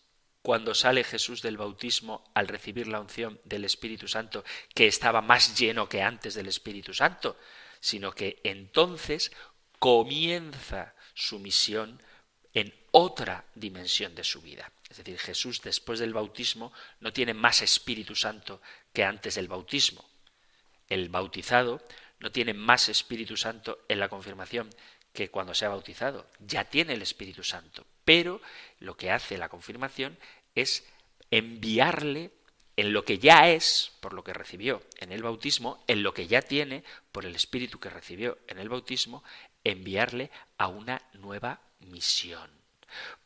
cuando sale Jesús del bautismo al recibir la unción del Espíritu Santo, que estaba más lleno que antes del Espíritu Santo, sino que entonces comienza su misión en otra dimensión de su vida. Es decir, Jesús después del bautismo no tiene más Espíritu Santo que antes del bautismo. El bautizado no tiene más Espíritu Santo en la confirmación que cuando se ha bautizado. Ya tiene el Espíritu Santo. Pero lo que hace la confirmación es enviarle en lo que ya es, por lo que recibió en el bautismo, en lo que ya tiene, por el Espíritu que recibió en el bautismo, enviarle a una nueva misión.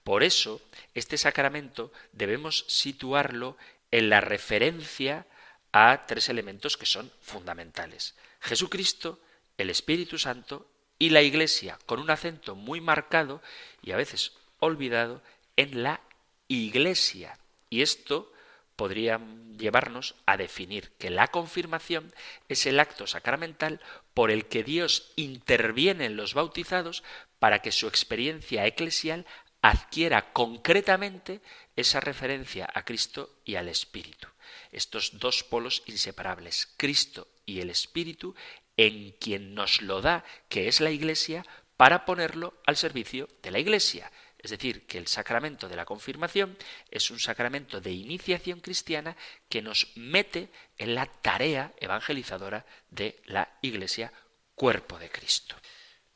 Por eso, este sacramento debemos situarlo en la referencia a tres elementos que son fundamentales. Jesucristo, el Espíritu Santo y la Iglesia, con un acento muy marcado y a veces olvidado en la Iglesia. Y esto podría llevarnos a definir que la confirmación es el acto sacramental por el que Dios interviene en los bautizados para que su experiencia eclesial adquiera concretamente esa referencia a Cristo y al Espíritu. Estos dos polos inseparables, Cristo y el Espíritu, en quien nos lo da, que es la Iglesia, para ponerlo al servicio de la Iglesia. Es decir, que el sacramento de la confirmación es un sacramento de iniciación cristiana que nos mete en la tarea evangelizadora de la Iglesia, cuerpo de Cristo.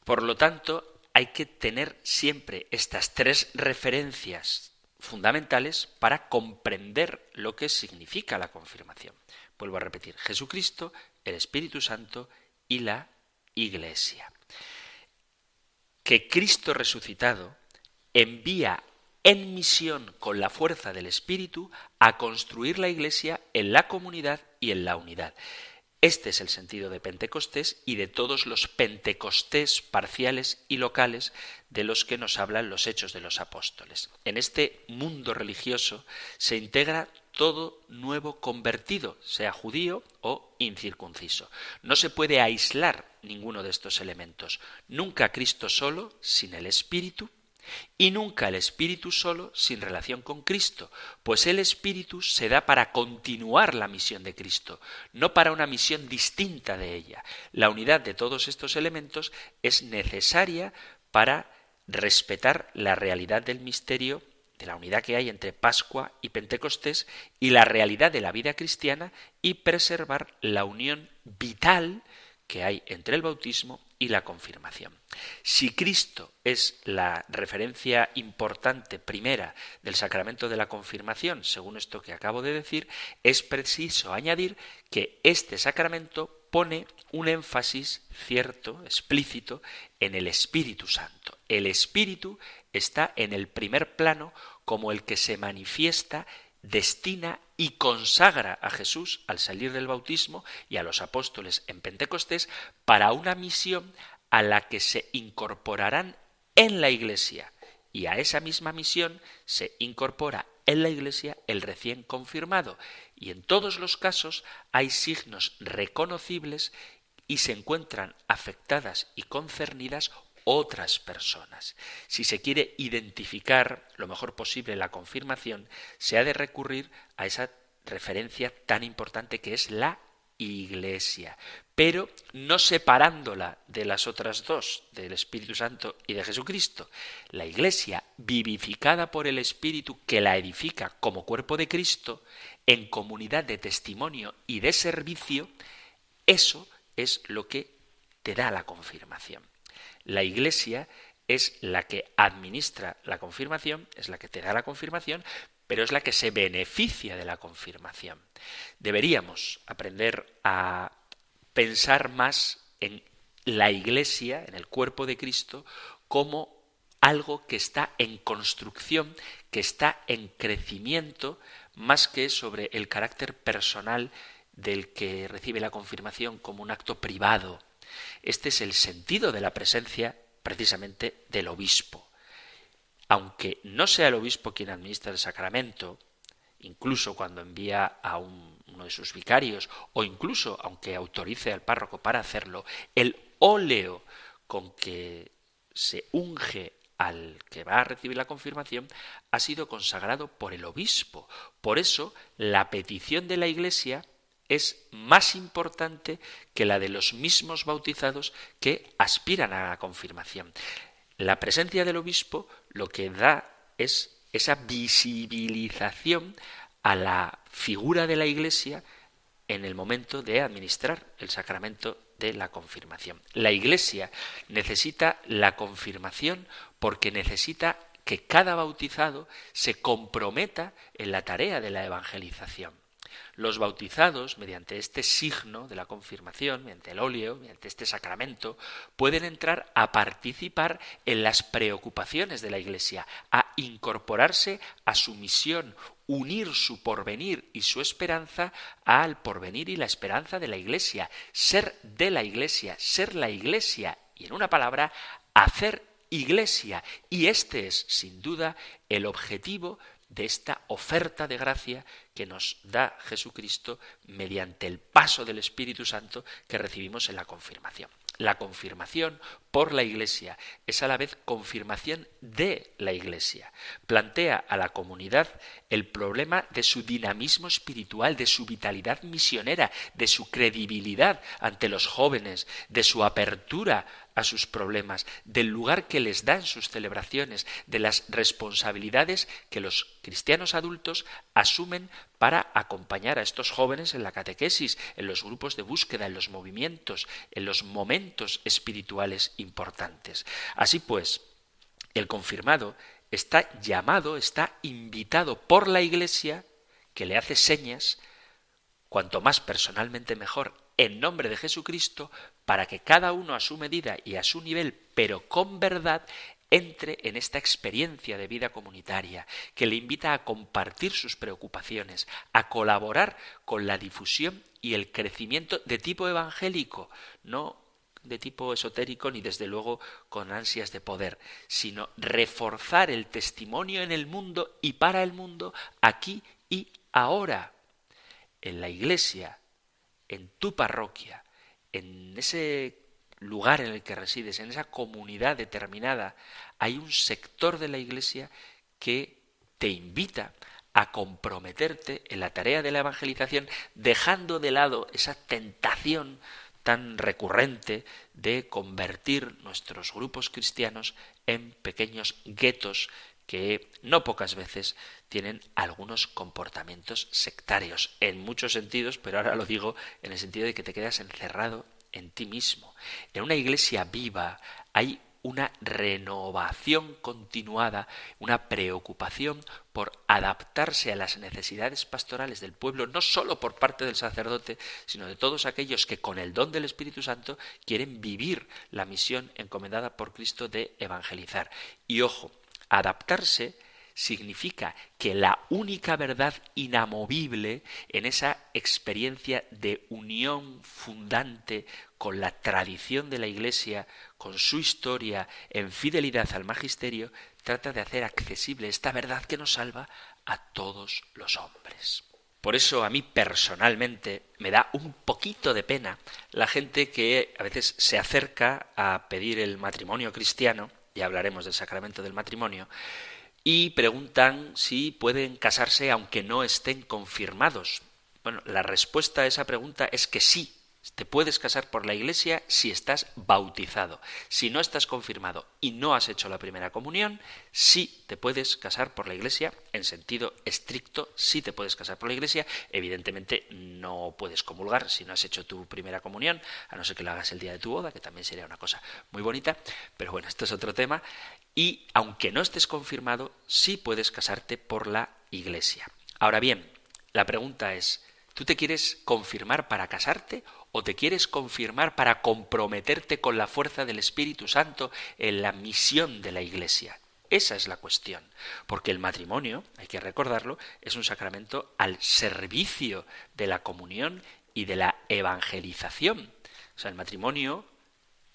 Por lo tanto, hay que tener siempre estas tres referencias fundamentales para comprender lo que significa la confirmación. Vuelvo a repetir, Jesucristo, el Espíritu Santo y la Iglesia. Que Cristo resucitado envía en misión con la fuerza del Espíritu a construir la Iglesia en la comunidad y en la unidad. Este es el sentido de Pentecostés y de todos los Pentecostés parciales y locales de los que nos hablan los hechos de los apóstoles. En este mundo religioso se integra todo nuevo convertido, sea judío o incircunciso. No se puede aislar ninguno de estos elementos. Nunca Cristo solo, sin el Espíritu, y nunca el Espíritu solo sin relación con Cristo, pues el Espíritu se da para continuar la misión de Cristo, no para una misión distinta de ella. La unidad de todos estos elementos es necesaria para respetar la realidad del misterio de la unidad que hay entre Pascua y Pentecostés y la realidad de la vida cristiana y preservar la unión vital que hay entre el bautismo y la confirmación. Si Cristo es la referencia importante primera del sacramento de la confirmación, según esto que acabo de decir, es preciso añadir que este sacramento pone un énfasis cierto, explícito, en el Espíritu Santo. El Espíritu está en el primer plano como el que se manifiesta, destina y consagra a Jesús al salir del bautismo y a los apóstoles en Pentecostés para una misión a la que se incorporarán en la Iglesia. Y a esa misma misión se incorpora en la Iglesia el recién confirmado. Y en todos los casos hay signos reconocibles y se encuentran afectadas y concernidas otras personas. Si se quiere identificar lo mejor posible la confirmación, se ha de recurrir a esa referencia tan importante que es la Iglesia, pero no separándola de las otras dos, del Espíritu Santo y de Jesucristo. La Iglesia, vivificada por el Espíritu que la edifica como cuerpo de Cristo, en comunidad de testimonio y de servicio, eso es lo que te da la confirmación. La Iglesia es la que administra la confirmación, es la que te da la confirmación, pero es la que se beneficia de la confirmación. Deberíamos aprender a pensar más en la Iglesia, en el cuerpo de Cristo, como algo que está en construcción, que está en crecimiento, más que sobre el carácter personal del que recibe la confirmación como un acto privado. Este es el sentido de la presencia precisamente del obispo. Aunque no sea el obispo quien administra el sacramento, incluso cuando envía a uno de sus vicarios, o incluso aunque autorice al párroco para hacerlo, el óleo con que se unge al que va a recibir la confirmación ha sido consagrado por el obispo. Por eso, la petición de la Iglesia es más importante que la de los mismos bautizados que aspiran a la confirmación. La presencia del obispo lo que da es esa visibilización a la figura de la Iglesia en el momento de administrar el sacramento de la confirmación. La Iglesia necesita la confirmación porque necesita que cada bautizado se comprometa en la tarea de la evangelización. Los bautizados, mediante este signo de la confirmación, mediante el óleo, mediante este sacramento, pueden entrar a participar en las preocupaciones de la Iglesia, a incorporarse a su misión, unir su porvenir y su esperanza al porvenir y la esperanza de la Iglesia, ser de la Iglesia, ser la Iglesia y, en una palabra, hacer Iglesia. Y este es, sin duda, el objetivo de esta oferta de gracia que nos da Jesucristo mediante el paso del Espíritu Santo que recibimos en la confirmación. La confirmación por la Iglesia es a la vez confirmación de la Iglesia. Plantea a la comunidad el problema de su dinamismo espiritual, de su vitalidad misionera, de su credibilidad ante los jóvenes, de su apertura a sus problemas, del lugar que les da en sus celebraciones, de las responsabilidades que los cristianos adultos asumen para acompañar a estos jóvenes en la catequesis, en los grupos de búsqueda, en los movimientos, en los momentos espirituales importantes. Así pues, el confirmado está llamado, está invitado por la Iglesia, que le hace señas, cuanto más personalmente mejor, en nombre de Jesucristo, para que cada uno a su medida y a su nivel, pero con verdad, entre en esta experiencia de vida comunitaria, que le invita a compartir sus preocupaciones, a colaborar con la difusión y el crecimiento de tipo evangélico, no de tipo esotérico ni desde luego con ansias de poder, sino reforzar el testimonio en el mundo y para el mundo aquí y ahora, en la iglesia, en tu parroquia, en ese lugar en el que resides, en esa comunidad determinada, hay un sector de la Iglesia que te invita a comprometerte en la tarea de la evangelización, dejando de lado esa tentación tan recurrente de convertir nuestros grupos cristianos en pequeños guetos que no pocas veces tienen algunos comportamientos sectarios, en muchos sentidos, pero ahora lo digo en el sentido de que te quedas encerrado en ti mismo. En una iglesia viva hay una renovación continuada, una preocupación por adaptarse a las necesidades pastorales del pueblo, no sólo por parte del sacerdote, sino de todos aquellos que con el don del Espíritu Santo quieren vivir la misión encomendada por Cristo de evangelizar. Y ojo, adaptarse significa que la única verdad inamovible en esa experiencia de unión fundante con la tradición de la Iglesia, con su historia, en fidelidad al magisterio, trata de hacer accesible esta verdad que nos salva a todos los hombres. Por eso a mí personalmente me da un poquito de pena la gente que a veces se acerca a pedir el matrimonio cristiano, ya hablaremos del sacramento del matrimonio, y preguntan si pueden casarse aunque no estén confirmados. Bueno, la respuesta a esa pregunta es que sí, te puedes casar por la iglesia si estás bautizado. Si no estás confirmado y no has hecho la primera comunión, sí te puedes casar por la iglesia, en sentido estricto, sí te puedes casar por la iglesia. Evidentemente no puedes comulgar si no has hecho tu primera comunión, a no ser que lo hagas el día de tu boda, que también sería una cosa muy bonita. Pero bueno, esto es otro tema. Y aunque no estés confirmado, sí puedes casarte por la iglesia. Ahora bien, la pregunta es, ¿tú te quieres confirmar para casarte o te quieres confirmar para comprometerte con la fuerza del Espíritu Santo en la misión de la Iglesia? Esa es la cuestión, porque el matrimonio, hay que recordarlo, es un sacramento al servicio de la comunión y de la evangelización. O sea, el matrimonio,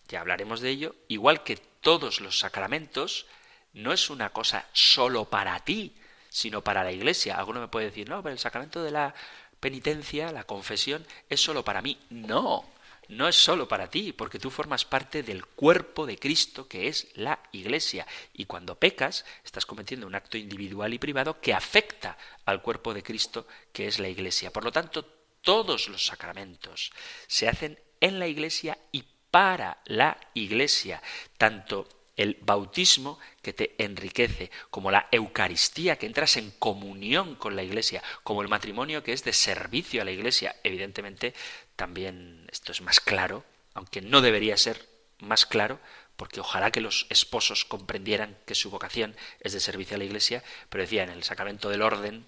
ya hablaremos de ello, igual que todos los sacramentos, no es una cosa solo para ti, sino para la Iglesia. Alguno me puede decir, no, pero el sacramento de la penitencia, la confesión, es solo para mí. No, no es solo para ti, porque tú formas parte del cuerpo de Cristo, que es la Iglesia. Y cuando pecas, estás cometiendo un acto individual y privado que afecta al cuerpo de Cristo, que es la Iglesia. Por lo tanto, todos los sacramentos se hacen en la Iglesia y para la Iglesia, tanto el bautismo que te enriquece, como la Eucaristía, que entras en comunión con la Iglesia, como el matrimonio que es de servicio a la Iglesia. Evidentemente, también esto es más claro, aunque no debería ser más claro, porque ojalá que los esposos comprendieran que su vocación es de servicio a la Iglesia, pero decía, en el sacramento del orden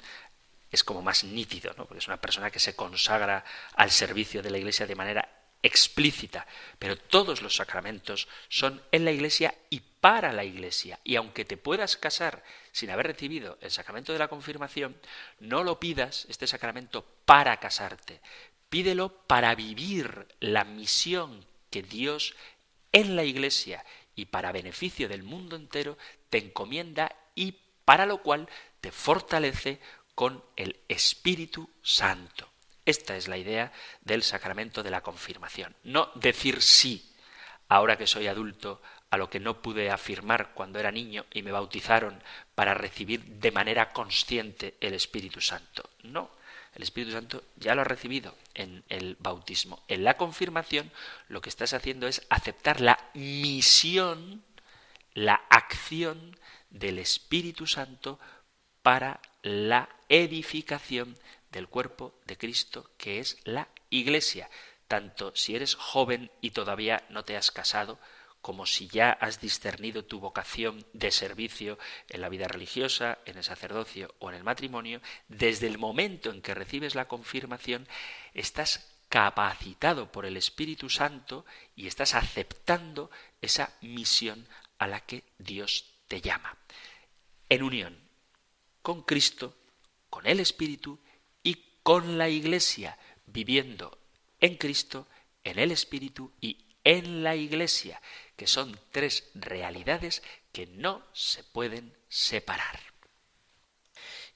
es como más nítido, ¿no? porque es una persona que se consagra al servicio de la Iglesia de manera explícita, pero todos los sacramentos son en la Iglesia y para la Iglesia. Y aunque te puedas casar sin haber recibido el sacramento de la confirmación, no lo pidas, este sacramento, para casarte. Pídelo para vivir la misión que Dios en la Iglesia y para beneficio del mundo entero te encomienda y para lo cual te fortalece con el Espíritu Santo. Esta es la idea del sacramento de la confirmación. No decir sí, ahora que soy adulto, a lo que no pude afirmar cuando era niño y me bautizaron para recibir de manera consciente el Espíritu Santo. No, el Espíritu Santo ya lo ha recibido en el bautismo. En la confirmación lo que estás haciendo es aceptar la misión, la acción del Espíritu Santo para la edificación del cuerpo de Cristo, que es la Iglesia, tanto si eres joven y todavía no te has casado, como si ya has discernido tu vocación de servicio en la vida religiosa, en el sacerdocio o en el matrimonio, desde el momento en que recibes la confirmación, estás capacitado por el Espíritu Santo y estás aceptando esa misión a la que Dios te llama. En unión con Cristo, con el Espíritu con la Iglesia, viviendo en Cristo, en el Espíritu y en la Iglesia, que son tres realidades que no se pueden separar.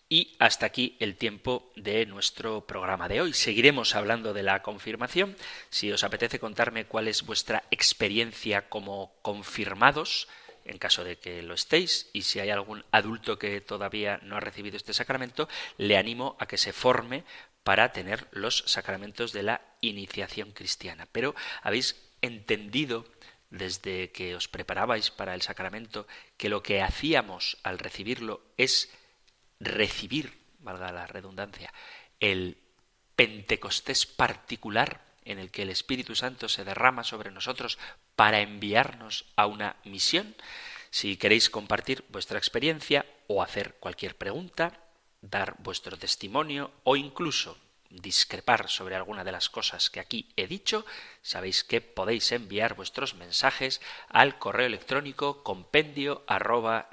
Y hasta aquí el tiempo de nuestro programa de hoy. Seguiremos hablando de la confirmación. Si os apetece contarme cuál es vuestra experiencia como confirmados, en caso de que lo estéis, y si hay algún adulto que todavía no ha recibido este sacramento, le animo a que se forme para tener los sacramentos de la iniciación cristiana. Pero habéis entendido desde que os preparabais para el sacramento que lo que hacíamos al recibirlo es recibir, valga la redundancia, el Pentecostés particular en el que el Espíritu Santo se derrama sobre nosotros para enviarnos a una misión. Si queréis compartir vuestra experiencia o hacer cualquier pregunta, dar vuestro testimonio o incluso discrepar sobre alguna de las cosas que aquí he dicho, sabéis que podéis enviar vuestros mensajes al correo electrónico compendio arroba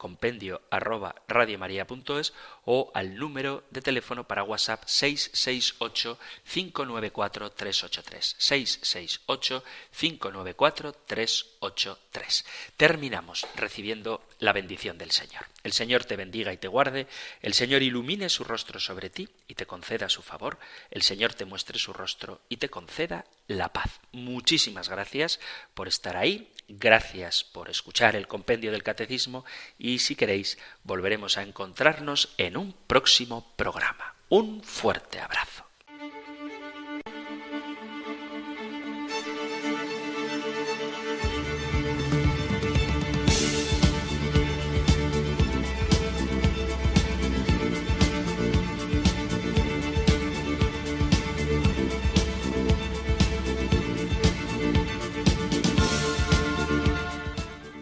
compendio arroba radiomaria.es o al número de teléfono para WhatsApp 668 594 383 668 594 383. Terminamos recibiendo la bendición del Señor. El Señor te bendiga y te guarde, el Señor ilumine su rostro sobre ti y te conceda su favor, el Señor te muestre su rostro y te conceda la paz. Muchísimas gracias por estar ahí, gracias por escuchar el compendio del catecismo y si queréis volveremos a encontrarnos en un próximo programa. Un fuerte abrazo.